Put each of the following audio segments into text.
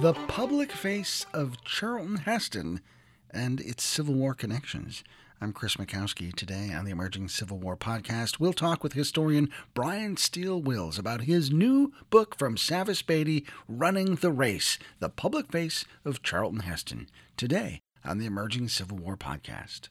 The public face of Charlton Heston and its Civil War connections. I'm Chris Mackowski. Today on the Emerging Civil War podcast, we'll talk with historian Brian Steel Wills about his new book from Savas Beatie, Running the Race The Public Face of Charlton Heston. Today on the Emerging Civil War podcast.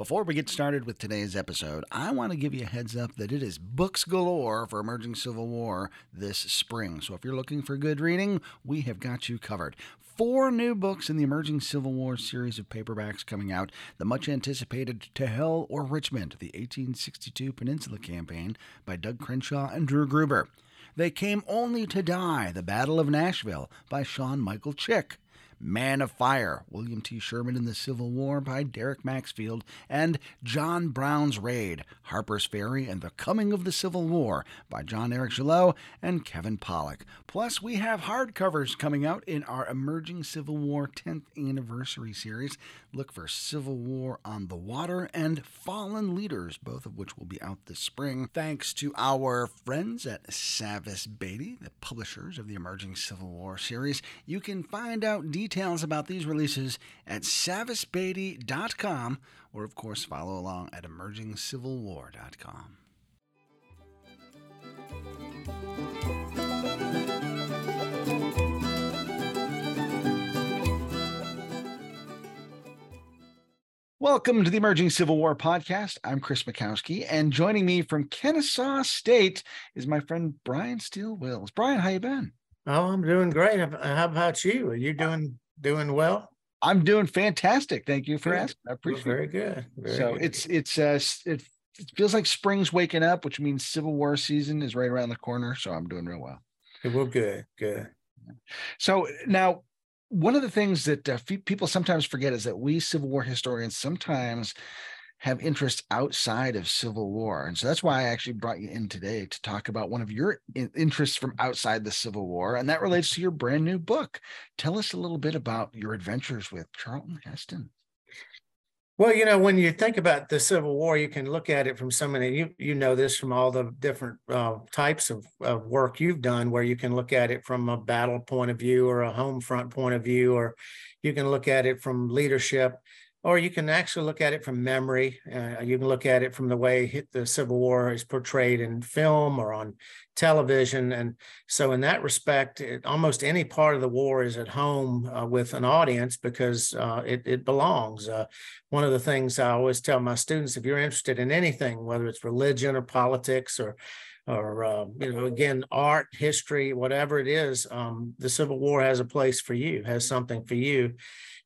Before we get started with today's episode, I want to give you a heads up that it is books galore for Emerging Civil War this spring. So if you're looking for good reading, we have got you covered. Four new books in the Emerging Civil War series of paperbacks coming out. The much anticipated To Hell or Richmond, the 1862 Peninsula Campaign by Doug Crenshaw and Drew Gruber. They Came Only to Die, The Battle of Nashville by Sean Michael Chick. Man of Fire, William T. Sherman in the Civil War by Derek Maxfield, and John Brown's Raid, Harper's Ferry and the Coming of the Civil War by Jon-Erik Gilot and Kevin Pawlak. Plus, we have hardcovers coming out in our Emerging Civil War 10th Anniversary series. Look for Civil War on the Water and Fallen Leaders, both of which will be out this spring. Thanks to our friends at Savas Beatie, the publishers of the Emerging Civil War series. You can find out details details about these releases at savasbeatie.com or, of course, follow along at emergingcivilwar.com. Welcome to the Emerging Civil War podcast. I'm Chris Mackowski, and joining me from Kennesaw State is my friend Brian Steel Wills. Brian, how you been? Oh, I'm doing great. How about you? Are you doing doing well? I'm doing fantastic. Thank you for asking. I appreciate well, very it. good. Very so good. it's it's uh it, it feels like spring's waking up, which means Civil War season is right around the corner. So I'm doing real well. Well, good, good. So now, one of the things that uh, people sometimes forget is that we Civil War historians sometimes have interests outside of Civil War. And so that's why I actually brought you in today to talk about one of your interests from outside the Civil War. And that relates to your brand new book. Tell us a little bit about your adventures with Charlton Heston. Well, you know, when you think about the Civil War, you can look at it from so many. You you know this from all the different uh, types of, of work you've done, where you can look at it from a battle point of view or a home front point of view, or you can look at it from leadership or you can actually look at it from memory. Uh, you can look at it from the way the Civil War is portrayed in film or on television. And so, in that respect, it, almost any part of the war is at home uh, with an audience because uh, it, it, belongs. Uh, one of the things I always tell my students if you're interested in anything, whether it's religion or politics or or uh, you know again art history whatever it is um, the civil war has a place for you has something for you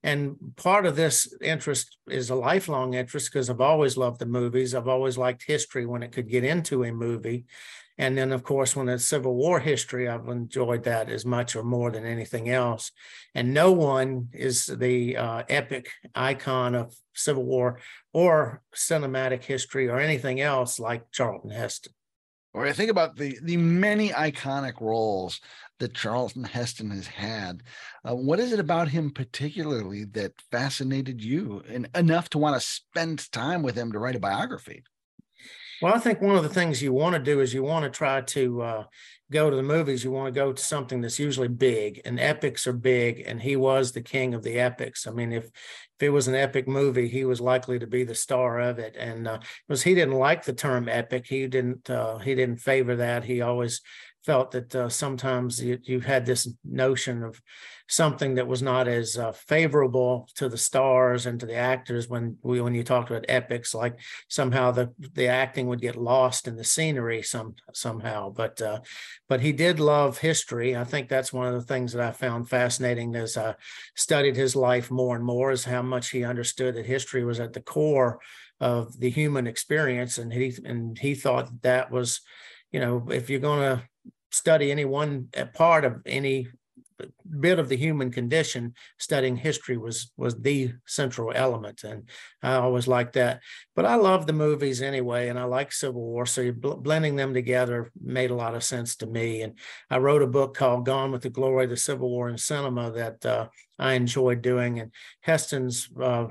and part of this interest is a lifelong interest because I've always loved the movies. I've always liked history when it could get into a movie. And then, of course, when it's Civil War history, I've enjoyed that as much or more than anything else. And no one is the uh, epic icon of Civil War or cinematic history or anything else like Charlton Heston. Or I think about the the many iconic roles that Charlton Heston has had. Uh, what is it about him particularly that fascinated you and enough to want to spend time with him to write a biography? Well, I think one of the things you want to do is you want to try to uh, go to the movies. You want to go to something that's usually big, and epics are big. And he was the king of the epics. I mean, if if it was an epic movie, he was likely to be the star of it. And uh, because he didn't like the term epic, he didn't uh, he didn't favor that. He always felt that uh, sometimes you, you had this notion of something that was not as uh, favorable to the stars and to the actors when we when you talked about epics like somehow the the acting would get lost in the scenery some somehow. But uh, but he did love history. I think that's one of the things that i found fascinating as i studied his life more and more is how much he understood that history was at the core of the human experience. And he and he thought that, was you know if you're going to study any one part of any bit of the human condition studying history was was the central element and i always liked that but i love the movies anyway and i like civil war so bl- blending them together made a lot of sense to me and i wrote a book called gone with the glory of the civil war in cinema that uh, i enjoyed doing and heston's uh,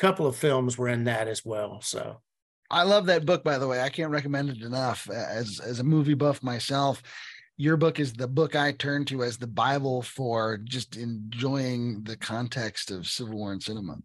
couple of films were in that as well. So I love that book, by the way. I can't recommend it enough. As as a movie buff myself, your book is the book I turn to as the Bible for just enjoying the context of Civil War and cinema.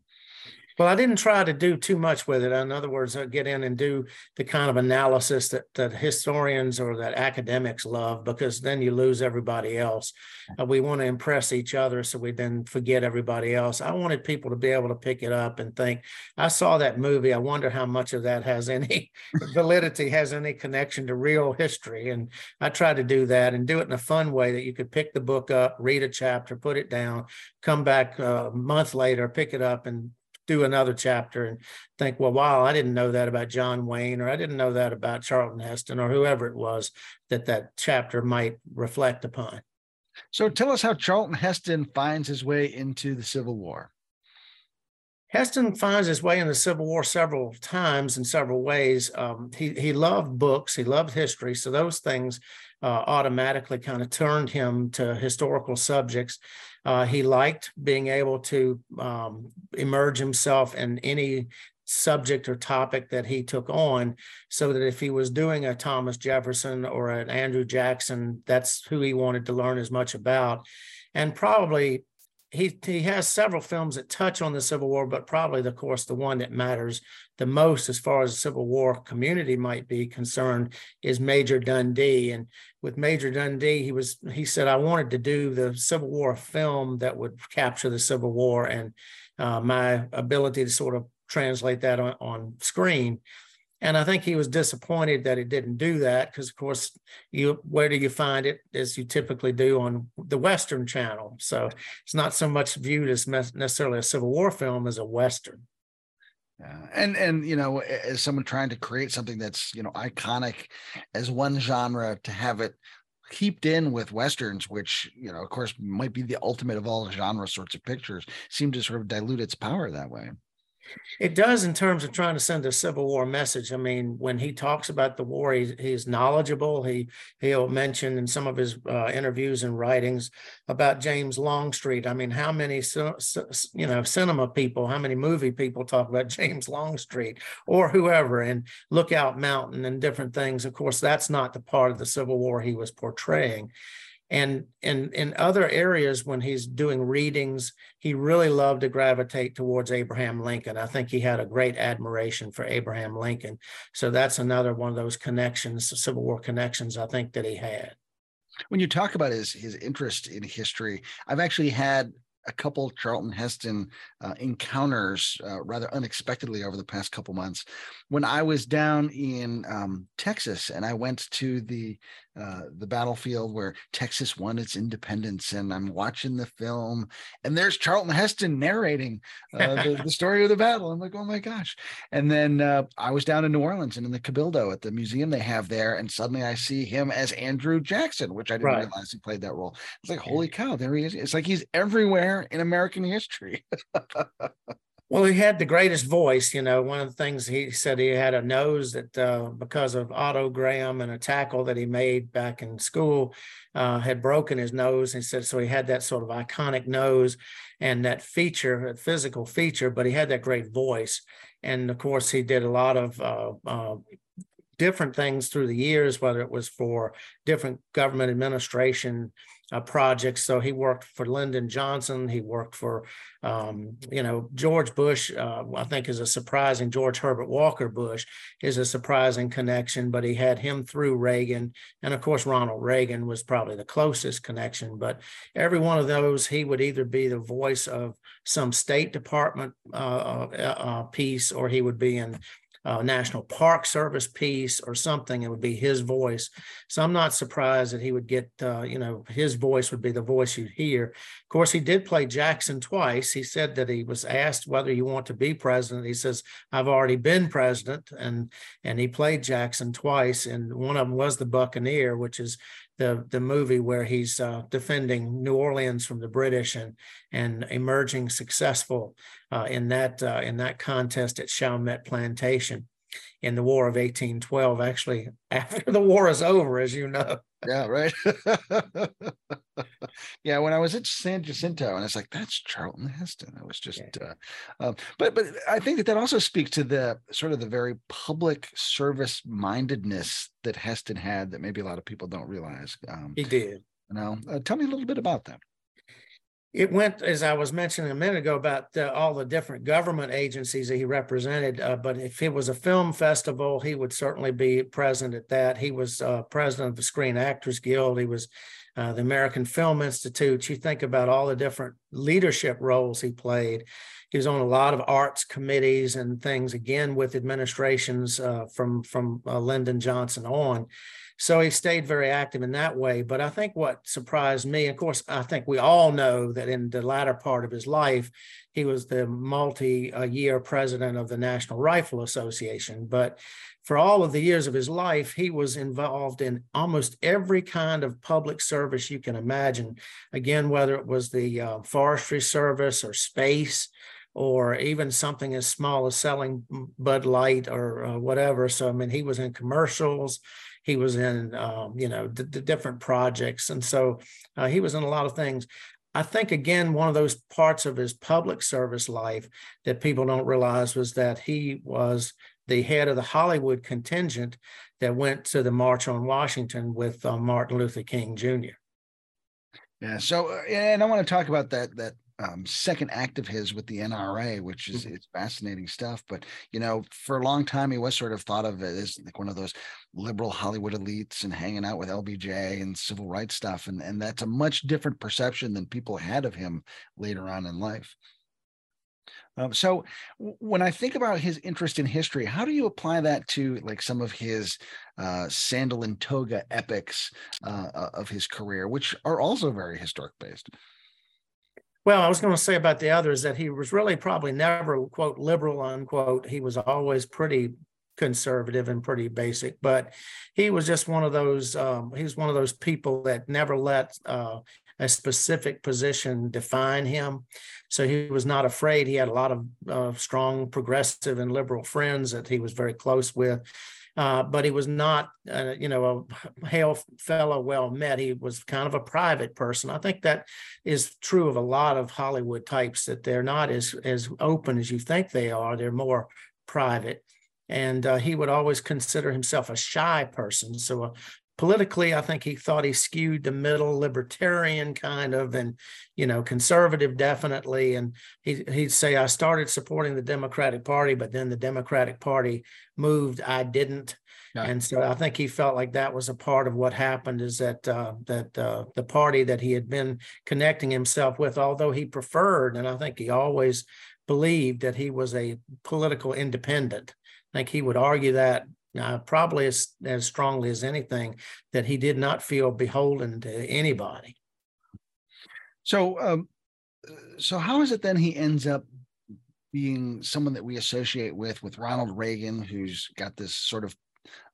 Well, I didn't try to do too much with it. In other words, uh, get in and do the kind of analysis that, that historians or that academics love, because then you lose everybody else. Uh, we want to impress each other, so we then forget everybody else. I wanted people to be able to pick it up and think, I saw that movie. I wonder how much of that has any validity, has any connection to real history. And I tried to do that and do it in a fun way that you could pick the book up, read a chapter, put it down, come back uh, a month later, pick it up, and do another chapter and think, well, wow, I didn't know that about John Wayne, or I didn't know that about Charlton Heston, or whoever it was that that chapter might reflect upon. So tell us how Charlton Heston finds his way into the Civil War. Heston finds his way in the Civil War several times in several ways. Um, he he loved books, he loved history, so those things uh, automatically kind of turned him to historical subjects. Uh, he liked being able to um, immerse himself in any subject or topic that he took on so that if he was doing a Thomas Jefferson or an Andrew Jackson, that's who he wanted to learn as much about. And probably he he has several films that touch on the Civil War, but probably, of course, the one that matters the most as far as the Civil War community might be concerned is Major Dundee. And with Major Dundee, he was he said, I wanted to do the Civil War film that would capture the Civil War and uh, my ability to sort of translate that on, on screen and I think he was disappointed that it didn't do that because, of course, you where do you find it as you typically do on the Western Channel. So it's not so much viewed as necessarily a Civil War film as a Western. Yeah. And and you know, as someone trying to create something that's you know iconic as one genre, to have it heaped in with westerns, which you know, of course, might be the ultimate of all genre sorts of pictures, seem to sort of dilute its power that way. It does in terms of trying to send a Civil War message. I mean, when he talks about the war, he's, he's knowledgeable. He he'll mention in some of his uh, interviews and writings about James Longstreet. I mean, how many you know cinema people, how many movie people talk about James Longstreet or whoever, and Lookout Mountain and different things. Of course, that's not the part of the Civil War he was portraying and in in other areas when he's doing readings he really loved to gravitate towards abraham lincoln. I think he had a great admiration for abraham lincoln. So that's another one of those connections civil war connections i think that he had. When you talk about his his interest in history i've actually had a couple Charlton Heston uh, encounters uh, rather unexpectedly over the past couple months. When I was down in um, Texas and I went to the uh, the battlefield where Texas won its independence, and I'm watching the film, and there's Charlton Heston narrating uh, the, the, story of the battle. I'm like, oh my gosh! And then uh, I was down in New Orleans and in the Cabildo at the museum they have there, and suddenly I see him as Andrew Jackson, which I didn't right. realize he played that role. It's like, holy cow, there he is! It's like he's everywhere in American history. Well, he had the greatest voice. You know, one of the things he said he had a nose that uh, because of Otto Graham and a tackle that he made back in school uh, had broken his nose. He said so he had that sort of iconic nose and that feature, that physical feature, but he had that great voice. And of course, he did a lot of uh, uh different things through the years, whether it was for different government administration uh, projects. So he worked for Lyndon Johnson. He worked for, um, you know, George Bush. Uh, I think is a surprising. George Herbert Walker Bush is a surprising connection, but he had him through Reagan, and of course Ronald Reagan was probably the closest connection. But every one of those, he would either be the voice of some State Department uh, uh, uh piece, or he would be in uh, National Park Service piece or something. It would be his voice. So I'm not surprised that he would get, uh, you know, his voice would be the voice you'd hear. Of course, he did play Jackson twice. He said that he was asked whether you want to be president. He says, "I've already been president," and and he played Jackson twice, and one of them was the Buccaneer, which is the the movie where he's uh, defending New Orleans from the British and and emerging successful uh, in that uh, in that contest at Chalmette Plantation in the War of 1812. Actually, after the war is over, as you know. Yeah, right. Yeah, when I was at San Jacinto, and it's like that's Charlton Heston. I was just, yeah. uh, uh, but but I think that that also speaks to the sort of the very public service mindedness that Heston had that maybe a lot of people don't realize. Um, he did. You know, uh, tell me a little bit about that it went as I was mentioning a minute ago about uh, all the different government agencies that he represented. Uh, but if it was a film festival, he would certainly be present at that. He was uh, president of the Screen Actors Guild. He was uh, the American Film Institute. You think about all the different leadership roles he played. He was on a lot of arts committees and things again with administrations uh, from from uh, Lyndon Johnson on. So he stayed very active in that way. But I think what surprised me, of course, I think we all know that in the latter part of his life, he was the multi year president of the National Rifle Association. But for all of the years of his life, he was involved in almost every kind of public service you can imagine. Again, whether it was the uh, Forestry Service or space, or even something as small as selling Bud Light or uh, whatever. So, I mean, he was in commercials he was in um, you know the, the, different projects and so uh, he was in a lot of things. I think again one of those parts of his public service life that people don't realize was that he was the head of the hollywood contingent that went to the march on washington with uh, martin luther king jr yeah so uh, and i want to talk about that that um, second act of his with the NRA, which is mm-hmm. it's fascinating stuff. But you know, for a long time, he was sort of thought of as like one of those liberal Hollywood elites and hanging out with LBJ and civil rights stuff, and and that's a much different perception than people had of him later on in life. Um, so when I think about his interest in history, how do you apply that to like some of his uh, sandal and toga epics uh, of his career, which are also very historic based? Well, I was going to say about the others that he was really probably never quote liberal unquote. He was always pretty conservative and pretty basic, but he was just one of those. Um, he was one of those people that never let uh, a specific position define him. So he was not afraid. He had a lot of uh, strong progressive and liberal friends that he was very close with. Uh, but he was not, uh, you know, a hail fellow well met. He was kind of a private person. I think that is true of a lot of Hollywood types that they're not as as open as you think they are. They're more private. And uh, he would always consider himself a shy person. So a politically, I think he thought he skewed the middle libertarian kind of, and you know, conservative definitely. And he he'd say, "I started supporting the Democratic Party, but then the Democratic Party moved. I didn't." Yeah. And so I think he felt like that was a part of what happened is that uh, that uh, the party that he had been connecting himself with, although he preferred, and I think he always believed that he was a political independent. I think he would argue that uh, probably as, as strongly as anything, that he did not feel beholden to anybody. So, um, so how is it then he ends up being someone that we associate with with Ronald Reagan, who's got this sort of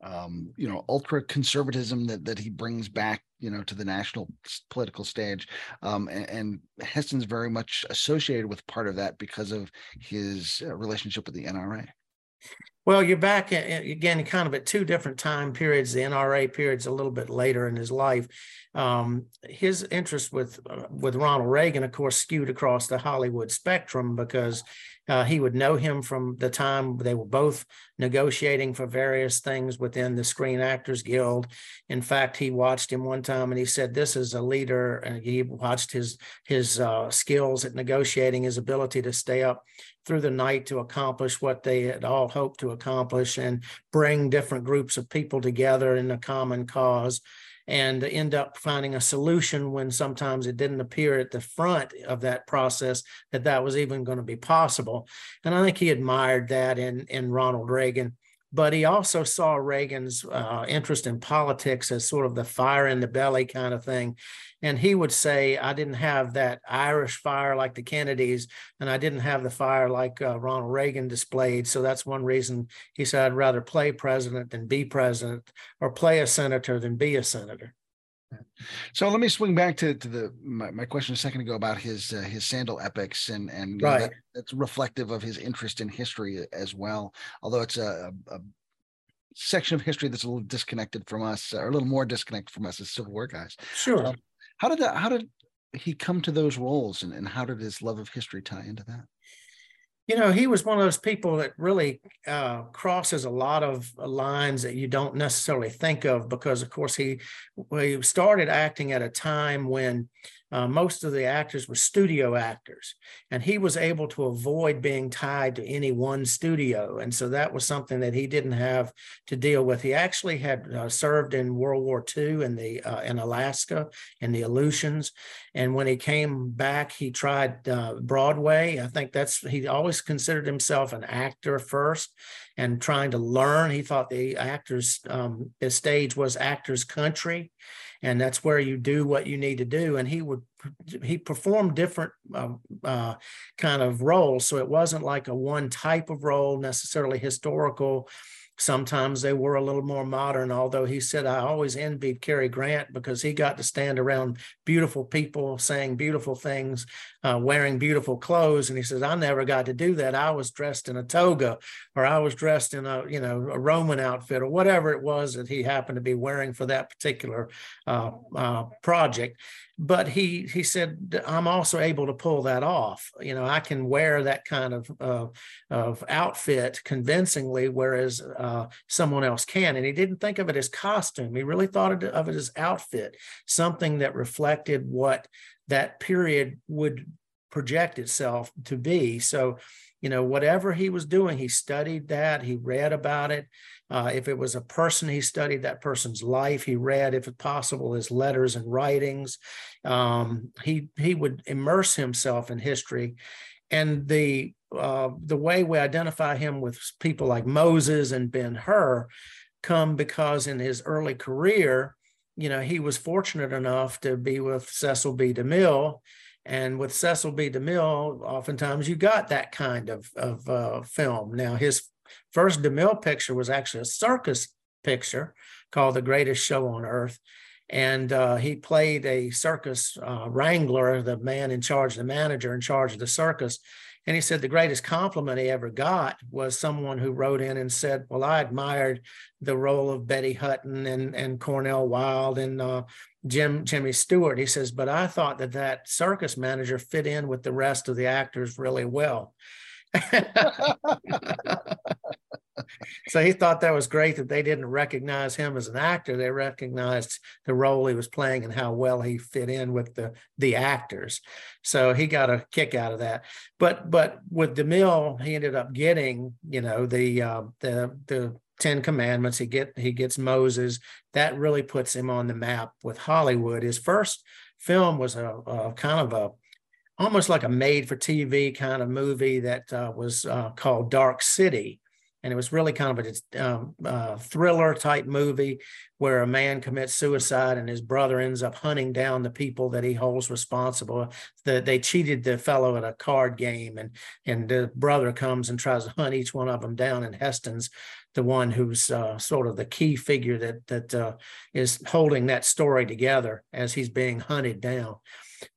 um, you know ultra conservatism that that he brings back you know to the national political stage um, and, and, heston's very much associated with part of that because of his uh, relationship with the nra well, you're back at, again, kind of at two different time periods. The NRA period's a little bit later in his life. Um, his interest with uh, with Ronald Reagan, of course, skewed across the Hollywood spectrum because uh, he would know him from the time they were both negotiating for various things within the Screen Actors Guild. In fact, he watched him one time and he said, "This is a leader." And he watched his his uh, skills at negotiating, his ability to stay up through the night to accomplish what they had all hoped to accomplish and bring different groups of people together in a common cause and end up finding a solution when sometimes it didn't appear at the front of that process that that was even going to be possible. And I think he admired that in, in Ronald Reagan. But he also saw Reagan's uh, interest in politics as sort of the fire in the belly kind of thing. And he would say, I didn't have that Irish fire like the Kennedys, and I didn't have the fire like uh, Ronald Reagan displayed. So that's one reason he said, I'd rather play president than be president, or play a senator than be a senator. So let me swing back to, to the my, my question a second ago about his uh, his sandal epics and and right. Know, that, that's reflective of his interest in history as well. Although it's a, a, section of history that's a little disconnected from us, or a little more disconnected from us as Civil War guys. Sure. Um, how did that? How did he come to those roles and, and how did his love of history tie into that? You know, he was one of those people that really uh, crosses a lot of lines that you don't necessarily think of because, of course, he, he started acting at a time when uh, most of the actors were studio actors, and he was able to avoid being tied to any one studio. And so that was something that he didn't have to deal with. He actually had uh, served in World War II in the uh, in Alaska in the Aleutians, and when he came back, he tried uh, Broadway. I think that's he always considered himself an actor first, and trying to learn. He thought the actors um, the stage was actors' country and that's where you do what you need to do. And he would he performed different uh, uh, kind of roles, so it wasn't like a one type of role necessarily historical. Sometimes they were a little more modern, although he said, I always envied Cary Grant because he got to stand around beautiful people saying beautiful things, uh, wearing beautiful clothes. And he says, I never got to do that. I was dressed in a toga or I was dressed in a, you know, a Roman outfit or whatever it was that he happened to be wearing for that particular uh, uh, project but he he said i'm also able to pull that off you know i can wear that kind of of outfit convincingly whereas uh, someone else can and he didn't think of it as costume he really thought of it as outfit something that reflected what that period would project itself to be so you know whatever he was doing he studied that he read about it uh, if it was a person, he studied that person's life. He read, if possible, his letters and writings. Um, he he would immerse himself in history, and the uh, the way we identify him with people like Moses and Ben Hur come because in his early career, you know, he was fortunate enough to be with Cecil B. DeMille. And with Cecil B. DeMille, oftentimes you got that kind of, of uh, film. Now, his First DeMille picture was actually a circus picture called The Greatest Show on Earth. And uh, he played a circus uh, wrangler, the man in charge, the manager in charge of the circus. And he said the greatest compliment he ever got was someone who wrote in and said, Well, I admired the role of Betty Hutton and, and Cornel Wilde and uh, Jim Jimmy Stewart. He says, But I thought that that circus manager fit in with the rest of the actors really well. so he thought that was great that they didn't recognize him as an actor. They recognized the role he was playing and how well he fit in with the the actors. So he got a kick out of that. But but with DeMille, he ended up getting you know the uh, the the Ten Commandments. He get he gets Moses. That really puts him on the map with Hollywood. His first film was a, a kind of a almost like a made for TV kind of movie that uh, was uh, called Dark City. And it was really kind of a um, uh, thriller type movie where a man commits suicide and his brother ends up hunting down the people that he holds responsible. The, they cheated the fellow at a card game, and and the brother comes and tries to hunt each one of them down. And Heston's the one who's uh, sort of the key figure that that uh, is holding that story together as he's being hunted down.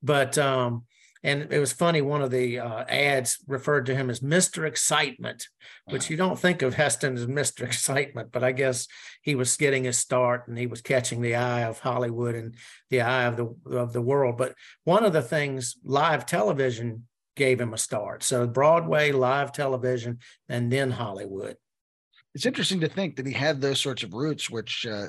But um, and it was funny, one of the uh, ads referred to him as Mr. Excitement, which you don't think of Heston as Mr. Excitement, but I guess he was getting his start and he was catching the eye of Hollywood and the eye of the of the world. But one of the things live television gave him a start. So Broadway, live television, and then Hollywood. It's interesting to think that he had those sorts of roots, which uh,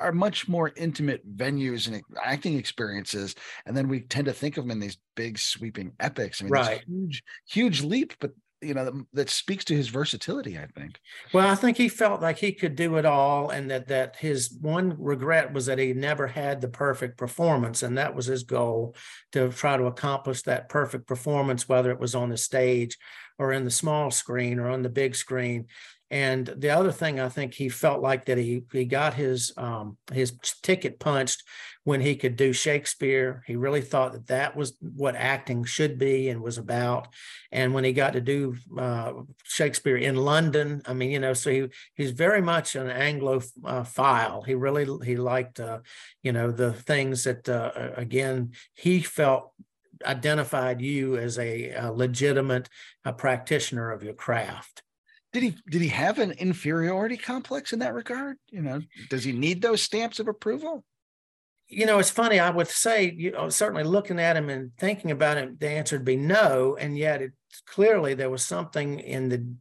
are much more intimate venues and acting experiences, and then we tend to think of them in these big sweeping epics. I mean, right. huge, huge leap, but you know that, that, speaks to his versatility i think well i think he felt like he could do it all and that that his one regret was that he never had the perfect performance and that was his goal to try to accomplish that perfect performance whether it was on the stage or in the small screen or on the big screen and the other thing I think he felt like that he he got his um, his ticket punched when he could do Shakespeare. He really thought that that was what acting should be and was about. And when he got to do uh, Shakespeare in London, I mean, you know, so he he's very much an Anglophile. He really he liked uh, you know the things that uh, again he felt identified you as a, a legitimate a practitioner of your craft did he did he have an inferiority complex in that regard? You know, does he need those stamps of approval? you know, it's funny. I would say, you know, certainly looking at him and thinking about it, the answer would be no. And yet, it clearly there was something in the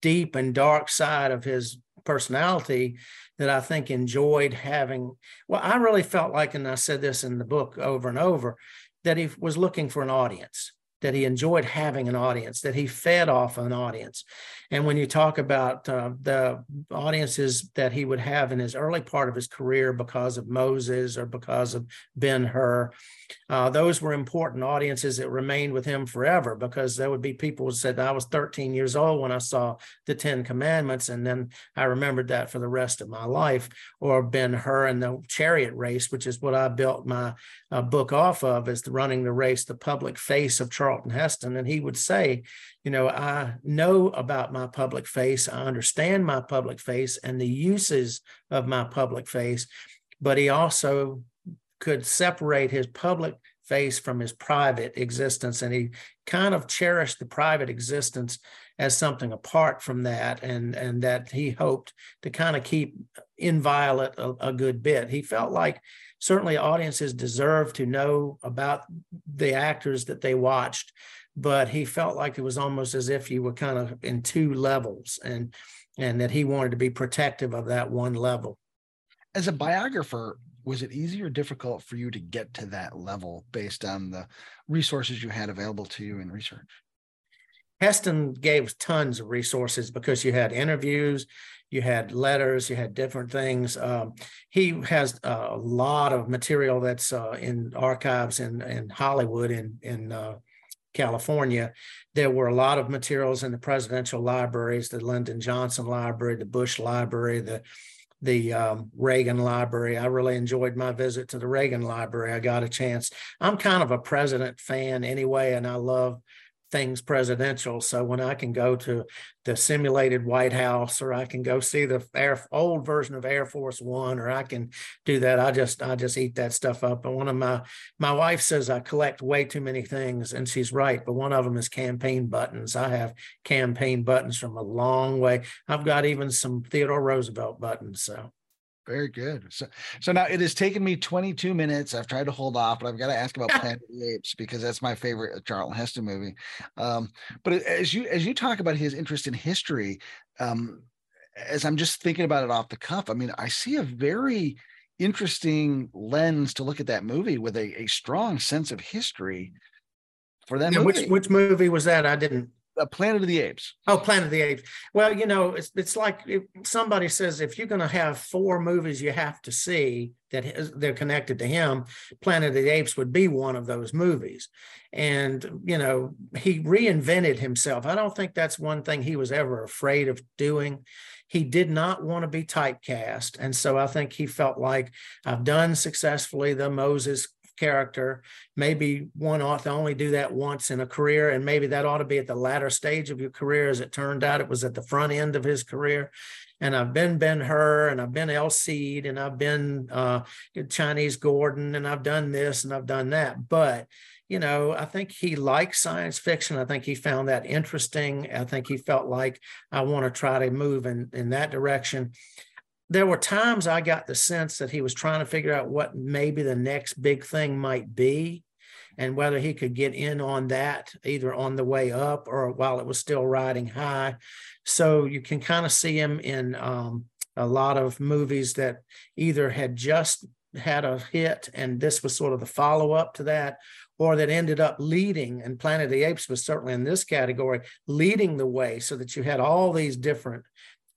deep and dark side of his personality that I think enjoyed having. Well, I really felt like, and I said this in the book over and over, that he was looking for an audience that he enjoyed having an audience, that he fed off an audience. And when you talk about uh, the audiences that he would have in his early part of his career because of Moses or because of Ben Hur, uh, those were important audiences that remained with him forever because there would be people who said, I was 13 years old when I saw the Ten Commandments, and then I remembered that for the rest of my life. Or Ben Hur and the chariot race, which is what I built my uh, book off of, is the running the race, the public face of Charlton Heston. And he would say, you know, I know about my public face, I understand my public face and the uses of my public face, but he also could separate his public face from his private existence. And he kind of cherished the private existence as something apart from that and and that he hoped to kind of keep inviolate a, a good bit. He felt like certainly audiences deserve to know about the actors that they watched but he felt like it was almost as if you were kind of in two levels and and that he wanted to be protective of that one level as a biographer was it easy or difficult for you to get to that level based on the resources you had available to you in research? Heston gave tons of resources because you had interviews, you had letters, you had different things. Um, he has a lot of material that's uh, in archives in, in Hollywood in, in uh, California. There were a lot of materials in the presidential libraries, the Lyndon Johnson Library, the Bush Library, the the um, Reagan Library. I really enjoyed my visit to the Reagan Library. I got a chance. I'm kind of a president fan anyway, and I love things presidential. So when I can go to the simulated White House, or I can go see the Air, old version of Air Force One, or I can do that, I just I just eat that stuff up. And one of my my wife says I collect way too many things, and she's right. But one of them is campaign buttons. I have campaign buttons from a long way. I've got even some Theodore Roosevelt buttons. So. Very good. So, so now it has taken me 22 minutes. I've tried to hold off, but I've got to ask about Planet of the Apes because that's my favorite uh, Charlton Heston movie. Um, but as you as you talk about his interest in history, um, as I'm just thinking about it off the cuff, I mean, I see a very interesting lens to look at that movie with a, a strong sense of history for that movie. Which which movie was that? I didn't a Planet of the Apes. Oh, Planet of the Apes. Well, you know, it's it's like if somebody says if you're going to have four movies you have to see that they're connected to him, Planet of the Apes would be one of those movies. And you know, he reinvented himself. I don't think that's one thing he was ever afraid of doing. He did not want to be typecast, and so I think he felt like I've done successfully the Moses character. Maybe one ought to only do that once in a career, and maybe that ought to be at the latter stage of your career. As it turned out, it was at the front end of his career. And I've been Ben Hur, and I've been El Cid, and I've been uh, Chinese Gordon, and I've done this and I've done that. But you know, I think he liked science fiction. I think he found that interesting. I think he felt like I want to try to move in in that direction there were times I got the sense that he was trying to figure out what maybe the next big thing might be and whether he could get in on that either on the way up or while it was still riding high. So you can kind of see him in um, a lot of movies that either had just had a hit and this was sort of the follow up to that, or that ended up leading, and Planet of the Apes was certainly in this category, leading the way so that you had all these different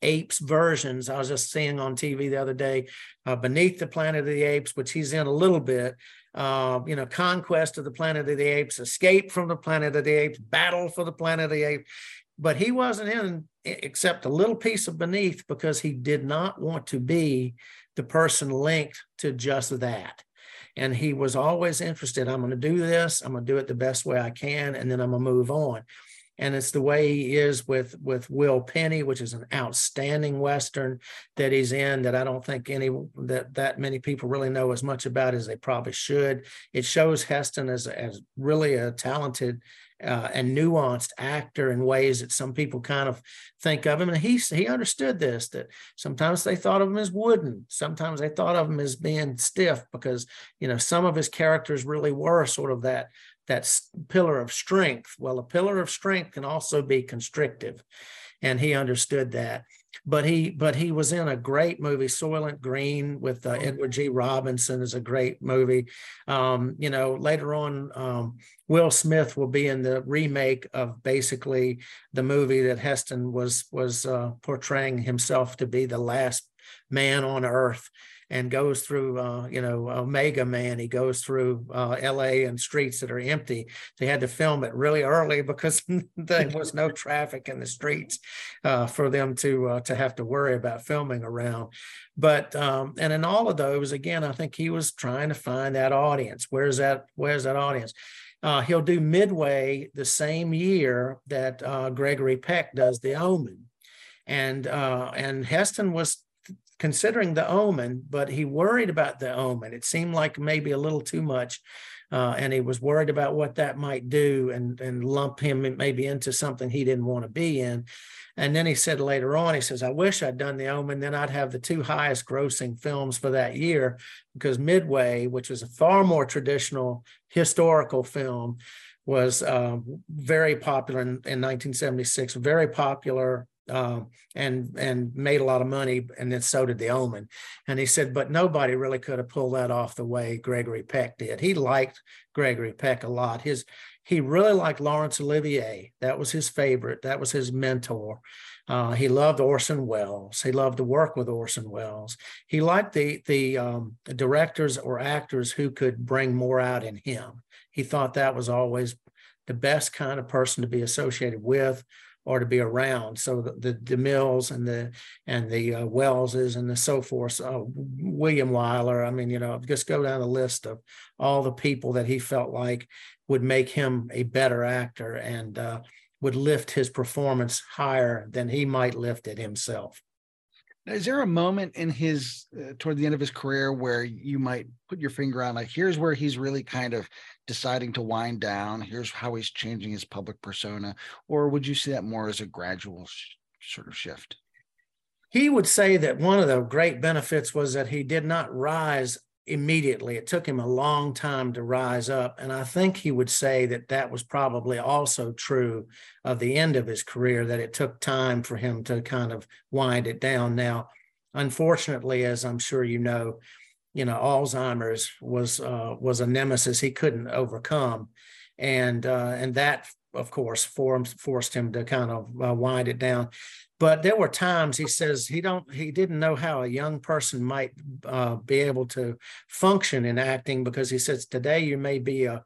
apes versions. I was just seeing on TV the other day, uh, Beneath the Planet of the Apes, which he's in a little bit. Uh, you know, Conquest of the Planet of the Apes, Escape from the Planet of the Apes, Battle for the Planet of the Apes. But he wasn't in except a little piece of Beneath because he did not want to be the person linked to just that. And he was always interested. I'm going to do this. I'm going to do it the best way I can, and then I'm going to move on and it's the way he is with with Will Penny, which is an outstanding western that he's in that I don't think any that that many people really know as much about as they probably should. It shows Heston as as really a talented uh, and nuanced actor in ways that some people kind of think of him. And he he understood this that sometimes they thought of him as wooden, sometimes they thought of him as being stiff because you know some of his characters really were sort of that that pillar of strength. Well, a pillar of strength can also be constrictive, and he understood that. But he but he was in a great movie soylent green with uh, edward g. Robinson is a great movie. Um, you know later on um, will smith will be in the remake of basically the movie that heston was was uh, portraying himself to be the last man on earth and goes through, uh, you know, Omega Man. He goes through uh, LA and streets that are empty. They had to film it really early because there was no traffic in the streets uh, for them to uh, to have to worry about filming around. But um, and in all of those, again, I think he was trying to find that audience. Where's that? Where's that audience? Uh, he'll do Midway the same year that uh, Gregory Peck does The Omen, and uh, and Heston was considering the omen, but he worried about the omen. It seemed like maybe a little too much. Uh, and he was worried about what that might do and, and lump him maybe into something he didn't want to be in. And then he said later on, he says, I wish I'd done the Omen, then I'd have the two highest grossing films for that year because Midway, which was a far more traditional historical film, was uh, very popular in, in 1976, very popular um, and and made a lot of money, and then so did the Omen. And he said, but nobody really could have pulled that off the way Gregory Peck did. He liked Gregory Peck a lot. His he really liked Laurence Olivier. That was his favorite. That was his mentor. Uh, he loved Orson Welles. He loved to work with Orson Welles. He liked the the um, directors or actors who could bring more out in him. He thought that was always the best kind of person to be associated with or to be around. So the, the Mills and the and the uh, Welleses and the so forth. Uh, William Wyler. I mean, you know, just go down the list of all the people that he felt like would make him a better actor and uh, would lift his performance higher than he might lift it himself. Is there a moment in his uh, toward the end of his career where you might put your finger on like here's where he's really kind of deciding to wind down, here's how he's changing his public persona, or would you see that more as a gradual sh- sort of shift? He would say that one of the great benefits was that he did not rise immediately. It took him a long time to rise up. And I think he would say that that was probably also true of the end of his career, that it took time for him to kind of wind it down. Now, unfortunately, as I'm sure you know, you know, Alzheimer's was uh, was a nemesis he couldn't overcome, and uh, and that of course forced forced him to kind of uh, wind it down but there were times he says he don't he didn't know how a young person might uh, be able to function in acting because he says today you may be a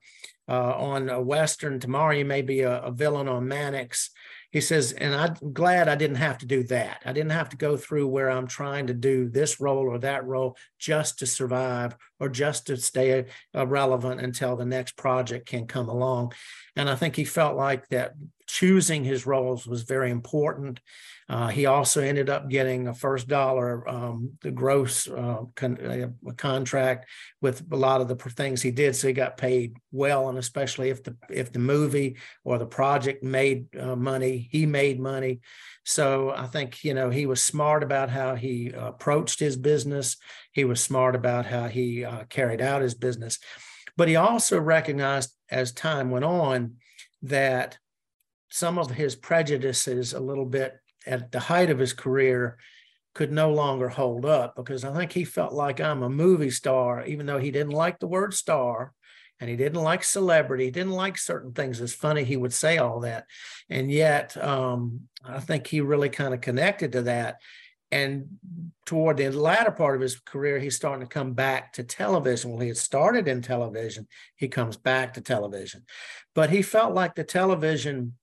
uh, on a western tomorrow you may be a, a, villain on mannix. He says and i'm glad i didn't have to do that. I didn't have to go through where i'm trying to do this role or that role just to survive or just to stay uh, relevant until the next project can come along. And i think he felt like that choosing his roles was very important uh, he also ended up getting a first dollar, um, the gross uh, con- uh, contract with a lot of the things he did. So he got paid well, and especially if the if the movie or the project made uh, money, he made money. So I think you know he was smart about how he approached his business. He was smart about how he uh, carried out his business, but he also recognized as time went on that some of his prejudices a little bit at the height of his career could no longer hold up because I think he felt like I'm a movie star, even though he didn't like the word star and he didn't like celebrity, he didn't like certain things. It's funny he would say all that. And yet, um, I think he really kind of connected to that. And toward the latter part of his career, he's starting to come back to television. Well, he had started in television, he comes back to television. But he felt like the television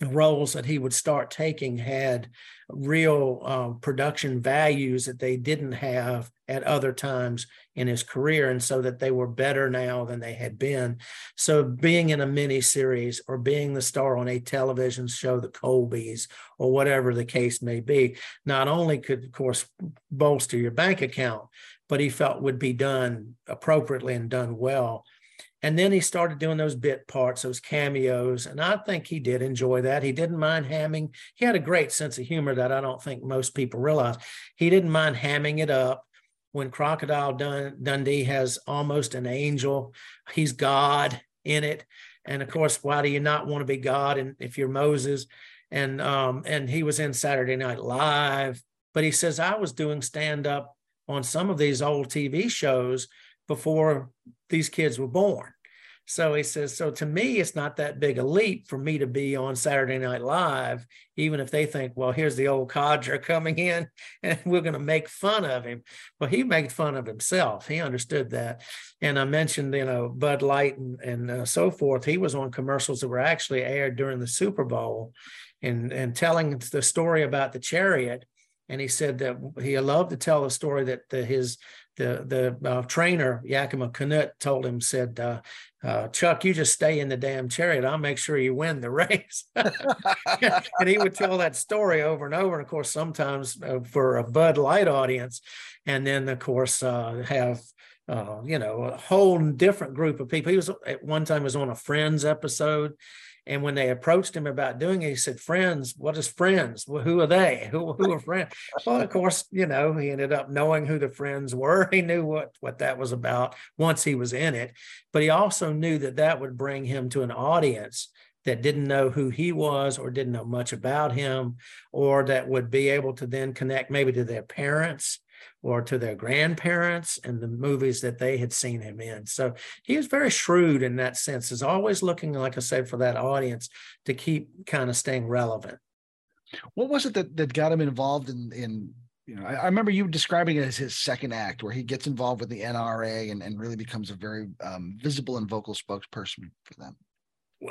roles that he would start taking had real um, production values that they didn't have at other times in his career and so that they were better now than they had been. So being in a mini series or being the star on a television show the colbys or whatever the case may be not only could of course bolster your bank account but he felt would be done appropriately and done well And then he started doing those bit parts, those cameos. And I think he did enjoy that. He didn't mind hamming. He had a great sense of humor that I don't think most people realize. He didn't mind hamming it up. When Crocodile Dun- Dundee has almost an angel, he's God in it. And of course, why do you not want to be God? And if you're Moses, and um, and he was in Saturday Night Live, but he says I was doing stand up on some of these old TV shows before these kids were born. So he says, so to me, it's not that big a leap for me to be on Saturday Night Live, even if they think, well, here's the old codger coming in and we're going to make fun of him. Well, he made fun of himself. He understood that. And I mentioned, you know, Bud Light and, and uh, so forth. He was on commercials that were actually aired during the Super Bowl and, and telling the story about the chariot and he said that he loved to tell the story that the, his the the uh, trainer Yakima Canutt told him said, uh, uh, "Chuck, you just stay in the damn chariot. I'll make sure you win the race." and he would tell that story over and over. And of course, sometimes uh, for a Bud Light audience, and then of course uh, have. Uh, you know, a whole different group of people. He was at one time was on a Friends episode, and when they approached him about doing it, he said, Friends, what is friends? Well, who are they? Who, who are friends? well, of course, you know, he ended up knowing who the friends were. He knew what, what that was about once he was in it. But he also knew that that would bring him to an audience that didn't know who he was or didn't know much about him, or that would be able to then connect maybe to their parents or to their grandparents and the movies that they had seen him in. So he was very shrewd in that sense, is always looking, like I said, for that audience to keep kind of staying relevant. What was it that, that got him involved in, in you know, I, I remember you describing it as his second act where he gets involved with the NRA and, and really becomes a very um, visible and vocal spokesperson for them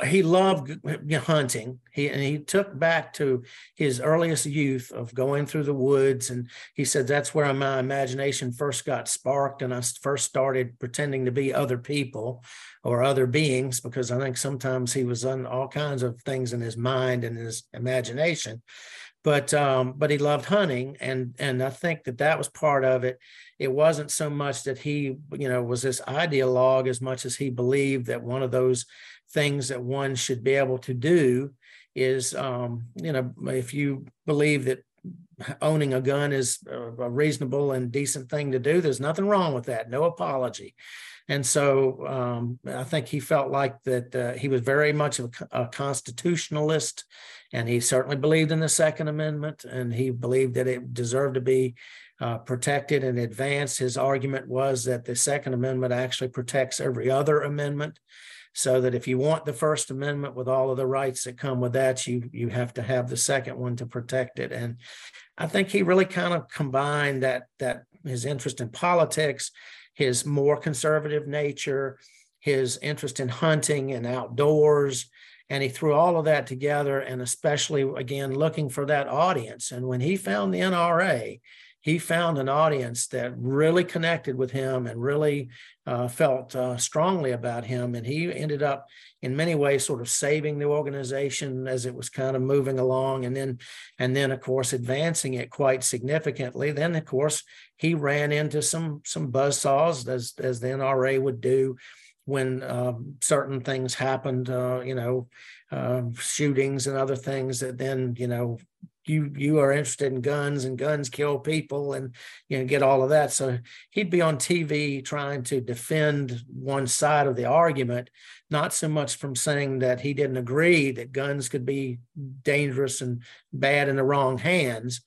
he loved hunting. He and he took back to his earliest youth of going through the woods, and he said that's where my imagination first got sparked, and I first started pretending to be other people or other beings because I think sometimes he was on all kinds of things in his mind and his imagination. But um, but he loved hunting, and and I think that that was part of it. It wasn't so much that he you know was this ideologue as much as he believed that one of those things that one should be able to do is, um, you know, if you believe that owning a gun is a reasonable and decent thing to do, there's nothing wrong with that. No apology. And so um, I think he felt like that uh, he was very much a, a, constitutionalist, and he certainly believed in the Second Amendment, and he believed that it deserved to be uh, protected and advanced. His argument was that the Second Amendment actually protects every other amendment so that if you want the First Amendment with all of the rights that come with that, you you have to have the second one to protect it. And I think he really kind of combined that that his interest in politics, his more conservative nature, his interest in hunting and outdoors, and he threw all of that together. And especially again looking for that audience. And when he found the NRA, he found an audience that really connected with him and really uh, felt uh, strongly about him. And he ended up, in many ways, sort of saving the organization as it was kind of moving along, and then, and then, of course, advancing it quite significantly. Then, of course, he ran into some some buzzsaws, as as the NRA would do when um, certain things happened. Uh, you know, uh, shootings and other things that then you know you you are interested in guns and guns kill people and you know get all of that. So he'd be on tv trying to defend one side of the argument not so much from saying that he didn't agree that guns could be dangerous and bad in the wrong hands.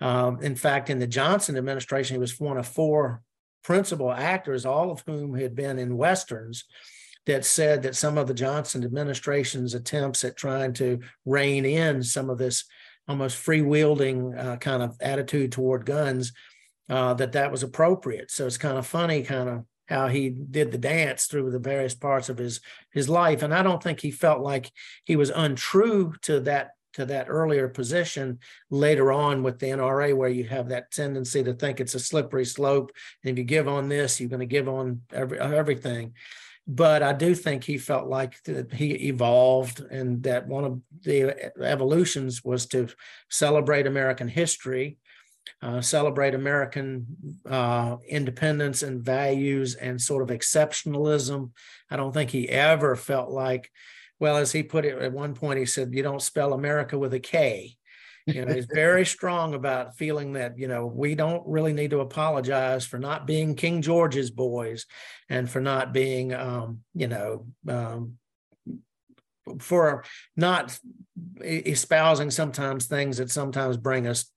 Um, in fact in the johnson administration he was one of four principal actors all of whom had been in westerns that said that some of the Johnson administration's attempts at trying to rein in some of this almost free wielding uh, kind of attitude toward guns, uh, that that was appropriate. So it's kind of funny, kind of how he did the dance through the various parts of his his life, and I don't think he felt like he was untrue to that to that earlier position later on with the NRA, where you have that tendency to think it's a slippery slope, and if you give on this, you're going to give on every, everything but I do think he felt like that he evolved and that one of the evolutions was to celebrate American history uh, celebrate American uh, independence and values and sort of exceptionalism. I don't think he ever felt like, well, as he put it at one point, he said, "You don't spell America with a K." You know, he's very strong about feeling that you know we don't really need to apologize for not being King George's boys and for not being, um, you know. Um, for not espousing sometimes things that sometimes bring us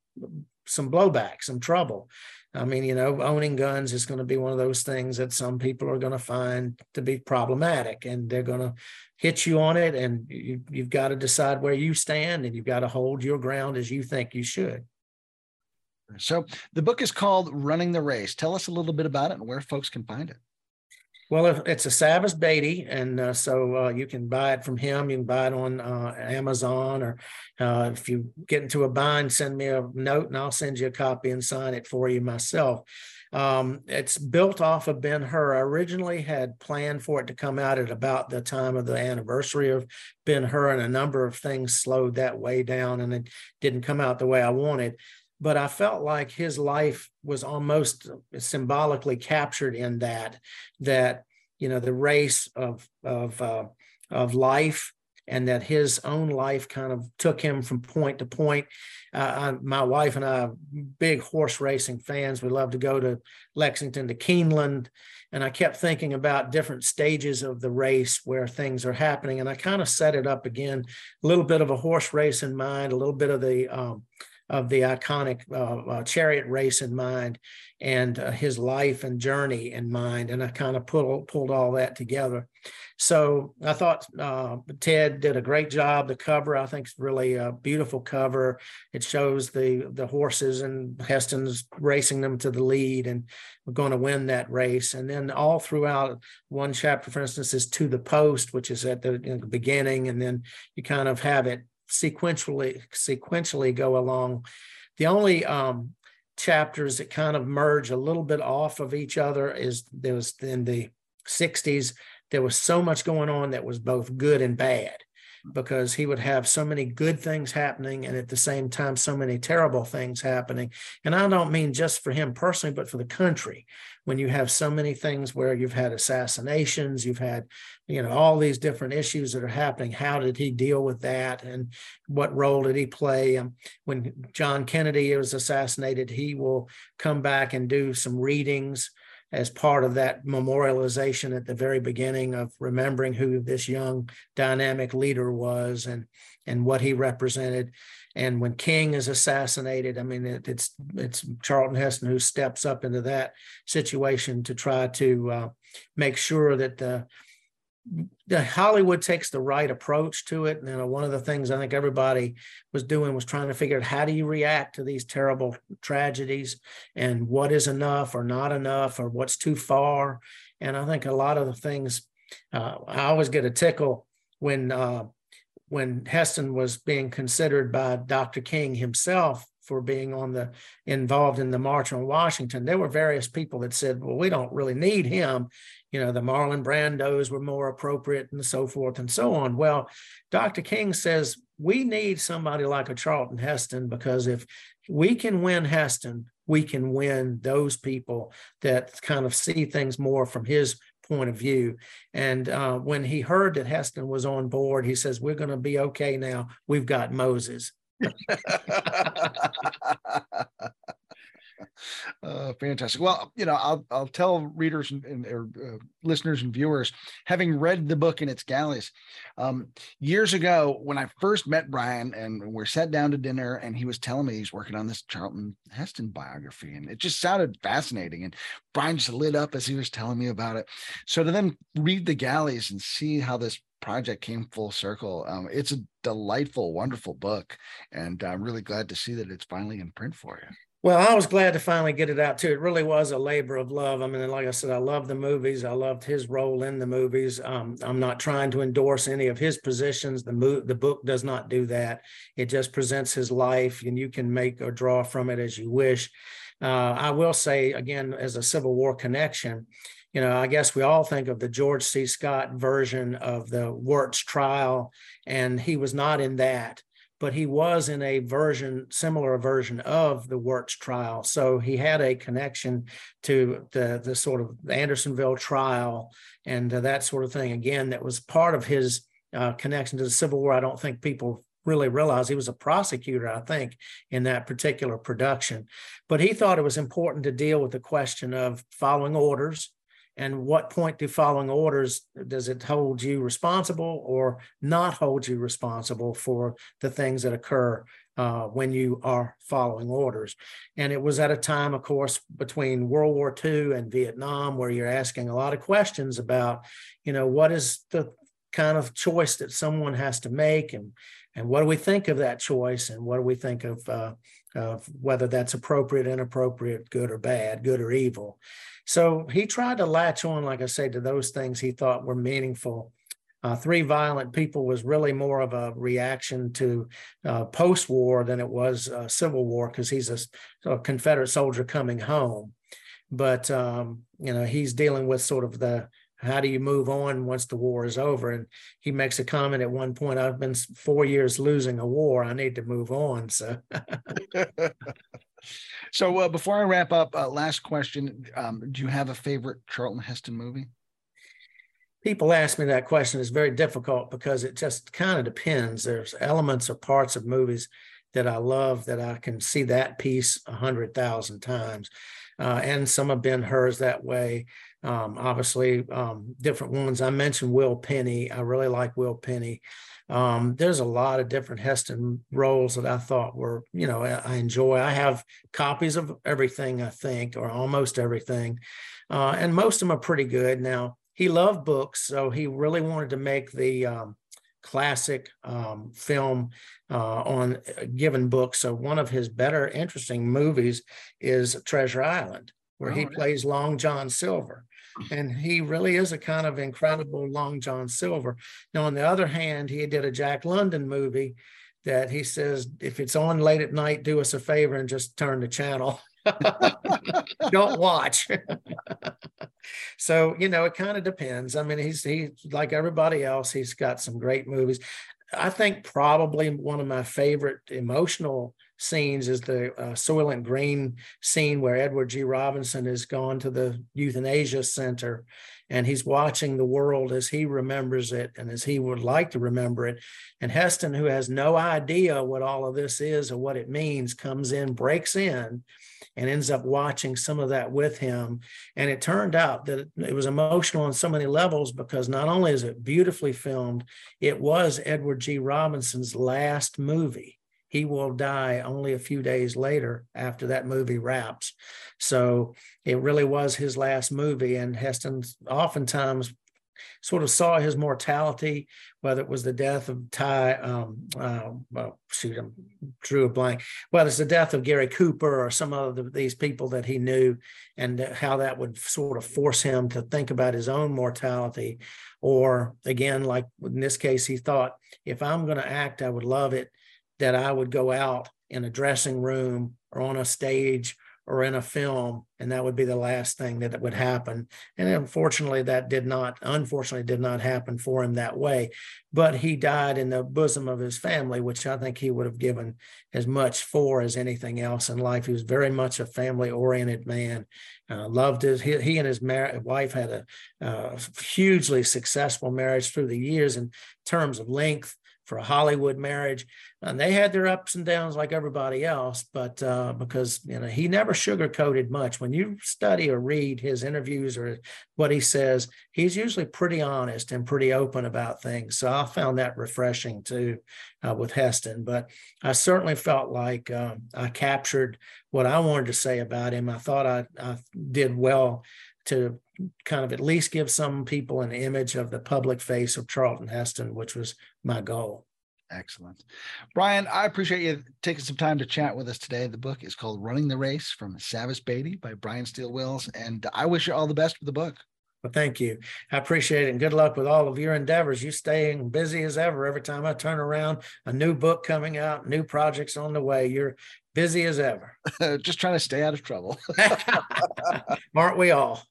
some blowback, some trouble. I mean, you know, owning guns is going to be one of those things that some people are going to find to be problematic, and they're going to hit you on it, and you, you've got to decide where you stand, and you've got to hold your ground as you think you should. So, the book is called Running the Race. Tell us a little bit about it and where folks can find it. Well, it's a Savas Beatie, and uh, so uh, you can buy it from him. You can buy it on uh, Amazon, or uh, if you get into a bind, send me a note, and I'll send you a copy and sign it for you myself. Um, it's built off of Ben Hur. I originally had planned for it to come out at about the time of the anniversary of Ben Hur, and a number of things slowed that way down, and it didn't come out the way I wanted but I felt like his life was almost symbolically captured in that that you know the race of of uh, of life and that his own life kind of took him from point to point. Uh, I, my wife and I big horse racing fans. We love to go to Lexington to Keeneland. And I kept thinking about different stages of the race where things are happening. And I kind of set it up again, a little bit of a horse race in mind, a little bit of the um, of the iconic uh, uh, chariot race in mind and uh, his life and journey in mind. And I kind of pulled, pulled all that together. So I thought uh, Ted did a great job. The cover, I think, is really a beautiful cover. It shows the the horses and Heston's racing them to the lead, and we're going to win that race. And then all throughout one chapter, for instance, is to the post, which is at the beginning, and then you kind of have it sequentially sequentially go along. The only um, chapters that kind of merge a little bit off of each other is there was in the 60s there was so much going on that was both good and bad because he would have so many good things happening and at the same time so many terrible things happening and i don't mean just for him personally but for the country when you have so many things where you've had assassinations you've had you know all these different issues that are happening how did he deal with that and what role did he play? Um, when john kennedy was assassinated he will come back and do some readings as part of that memorialization at the very beginning of remembering who this young dynamic leader was and and what he represented and when king is assassinated i mean it, it's it's charlton heston who steps up into that situation to try to uh, make sure that the the Hollywood takes the right approach to it. And you know, one of the things I think everybody was doing was trying to figure out how do you react to these terrible tragedies and what is enough or not enough or what's too far. And I think a lot of the things uh, I always get a tickle when uh, when Heston was being considered by Dr. King himself for being on the involved in the march on Washington. There were various people that said, "Well, we don't really need him." You know, the Marlon Brandos were more appropriate, and so forth and so on. Well, Dr. King says we need somebody like a Charlton Heston because if we can win Heston, we can win those people that kind of see things more from his point of view. And uh, when he heard that Heston was on board, he says, We're going to be okay now. We've got Moses. uh, fantastic. Well, you know, I'll I'll tell readers and, and or, uh, listeners and viewers, having read the book in its galleys, um, years ago when I first met Brian and we're sat down to dinner, and he was telling me he's working on this Charlton Heston biography, and it just sounded fascinating. And Brian just lit up as he was telling me about it. So to then read the galleys and see how this project came full circle. Um, it's a delightful, wonderful book, and I'm really glad to see that it's finally in print for you. Well, I was glad to finally get it out too. It really was a labor of love. I mean, like I said, I love the movies. I loved his role in the movies. Um, I'm not trying to endorse any of his positions. The mo- the book does not do that. It just presents his life, and you can make or draw from it as you wish. Uh, I will say again, as a Civil War connection, you know, I guess we all think of the George C. Scott version of the Wirz trial, and he was not in that but he was in a version, similar version of the Wirz trial. So he had a connection to the, the sort of Andersonville trial and uh, that sort of thing. Again, that was part of his uh, connection to the Civil War. I don't think people really realize he was a prosecutor, I think, in that particular production. But he thought it was important to deal with the question of following orders and what point do following orders does it hold you responsible or not hold you responsible for the things that occur uh, when you are following orders? And it was at a time of course between world war ii and vietnam where you're asking a lot of questions about you know what is the kind of choice that someone has to make and and what do we think of that choice and what do we think of uh, of whether that's appropriate inappropriate good or bad good or evil so he tried to latch on, like I say, to those things he thought were meaningful. Uh, Three Violent People was really more of a reaction to uh, post war than it was uh, Civil War because he's a, a, Confederate soldier coming home. But, um, you know, he's dealing with sort of the how do you move on once the war is over? And he makes a comment at one point I've been four years losing a war. I need to move on. So. So uh, before I wrap up, uh, last question: um, Do you have a favorite Charlton Heston movie? People ask me that question. It's very difficult because it just kind of depends. There's elements or parts of movies that I love that I can see that piece a hundred thousand times, uh, and some have been hers that way. Um, obviously, um, different ones. I mentioned Will Penny. I really like Will Penny. Um, there's a lot of different Heston roles that I thought were, you know, I enjoy. I have copies of everything, I think, or almost everything. Uh, and most of them are pretty good. Now, he loved books, so he really wanted to make the um, classic um, film uh, on given books. So, one of his better, interesting movies is Treasure Island, where oh, he plays Long John Silver and he really is a kind of incredible Long John Silver. Now, on the other hand, he did a Jack London movie that he says, if it's on late at night, do us a favor and just turn the channel. Don't watch. so, you know, it kind of depends. I mean, he's he like everybody else, he's got some great movies. I think probably one of my favorite emotional scenes is the uh, Soylent Green scene where Edward G. Robinson has gone to the euthanasia center and he's watching the world as he remembers it and as he would like to remember it. And Heston, who has no idea what all of this is or what it means, comes in, breaks in, and ends up watching some of that with him. And it turned out that it was emotional on so many levels because not only is it beautifully filmed, it was Edward G. Robinson's last movie he will die only a few days later after that movie wraps. So it really was his last movie. And Heston oftentimes sort of saw his mortality, whether it was the death of Ty, um, uh, well, shoot, I drew a blank, whether it's the death of Gary Cooper or some of the, these people that he knew, and how that would sort of force him to think about his own mortality. Or again, like in this case, he thought, if I'm going to act, I would love it that I would go out in a dressing room or on a stage or in a film, and that would be the last thing that would happen. And unfortunately, that did not, unfortunately, did not happen for him that way. But he died in the bosom of his family, which I think he would have given as much for as anything else in life. He was very much a family-oriented man. Uh, loved his. He, he and his mar- wife had a uh, hugely successful marriage through the years in terms of length for a Hollywood marriage. And they had their ups and downs like everybody else, but uh, because you know he never sugarcoated much. When you study or read his interviews or what he says, he's usually pretty honest and pretty open about things. So I found that refreshing too uh, with Heston. But I certainly felt like um, I captured what I wanted to say about him. I thought I, I did well to kind of at least give some people an image of the public face of Charlton Heston, which was my goal. Excellent. Brian, I appreciate you taking some time to chat with us today. The book is called Running the Race from Savas Beatie by Brian Steel Wills. And I wish you all the best with the book. Well, thank you. I appreciate it. And good luck with all of your endeavors. You staying busy as ever. Every time I turn around, a new book coming out, new projects on the way. You're busy as ever. Just trying to stay out of trouble. Aren't we all?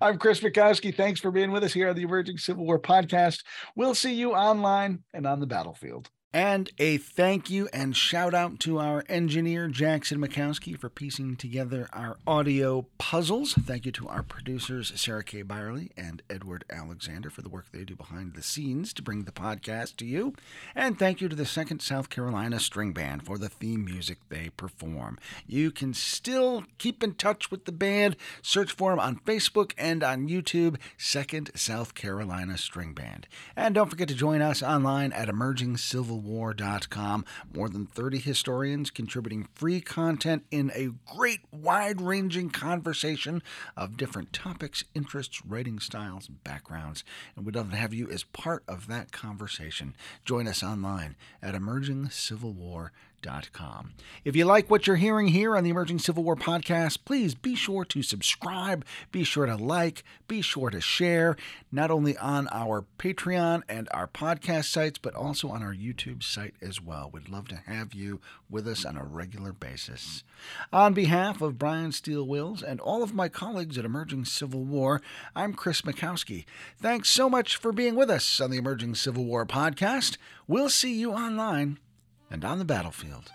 I'm Chris Mackowski. Thanks for being with us here on the Emerging Civil War podcast. We'll see you online and on the battlefield. And a thank you and shout out to our engineer, Jackson Mackowski, for piecing together our audio puzzles. Thank you to our producers, Sarah Kay Bierle and Edward Alexander, for the work they do behind the scenes to bring the podcast to you. And thank you to the Second South Carolina String Band for the theme music they perform. You can still keep in touch with the band. Search for them on Facebook and on YouTube, Second South Carolina String Band. And don't forget to join us online at Emerging Civil war.com. More than 30 historians contributing free content in a great wide ranging conversation of different topics, interests, writing styles, and backgrounds. And we'd love to have you as part of that conversation. Join us online at emergingcivilwar.com. If you like what you're hearing here on the Emerging Civil War podcast, please be sure to subscribe, be sure to like, be sure to share, not only on our Patreon and our podcast sites, but also on our YouTube site as well. We'd love to have you with us on a regular basis. On behalf of Brian Steel Wills and all of my colleagues at Emerging Civil War, I'm Chris Mackowski. Thanks so much for being with us on the Emerging Civil War podcast. We'll see you online and on the battlefield.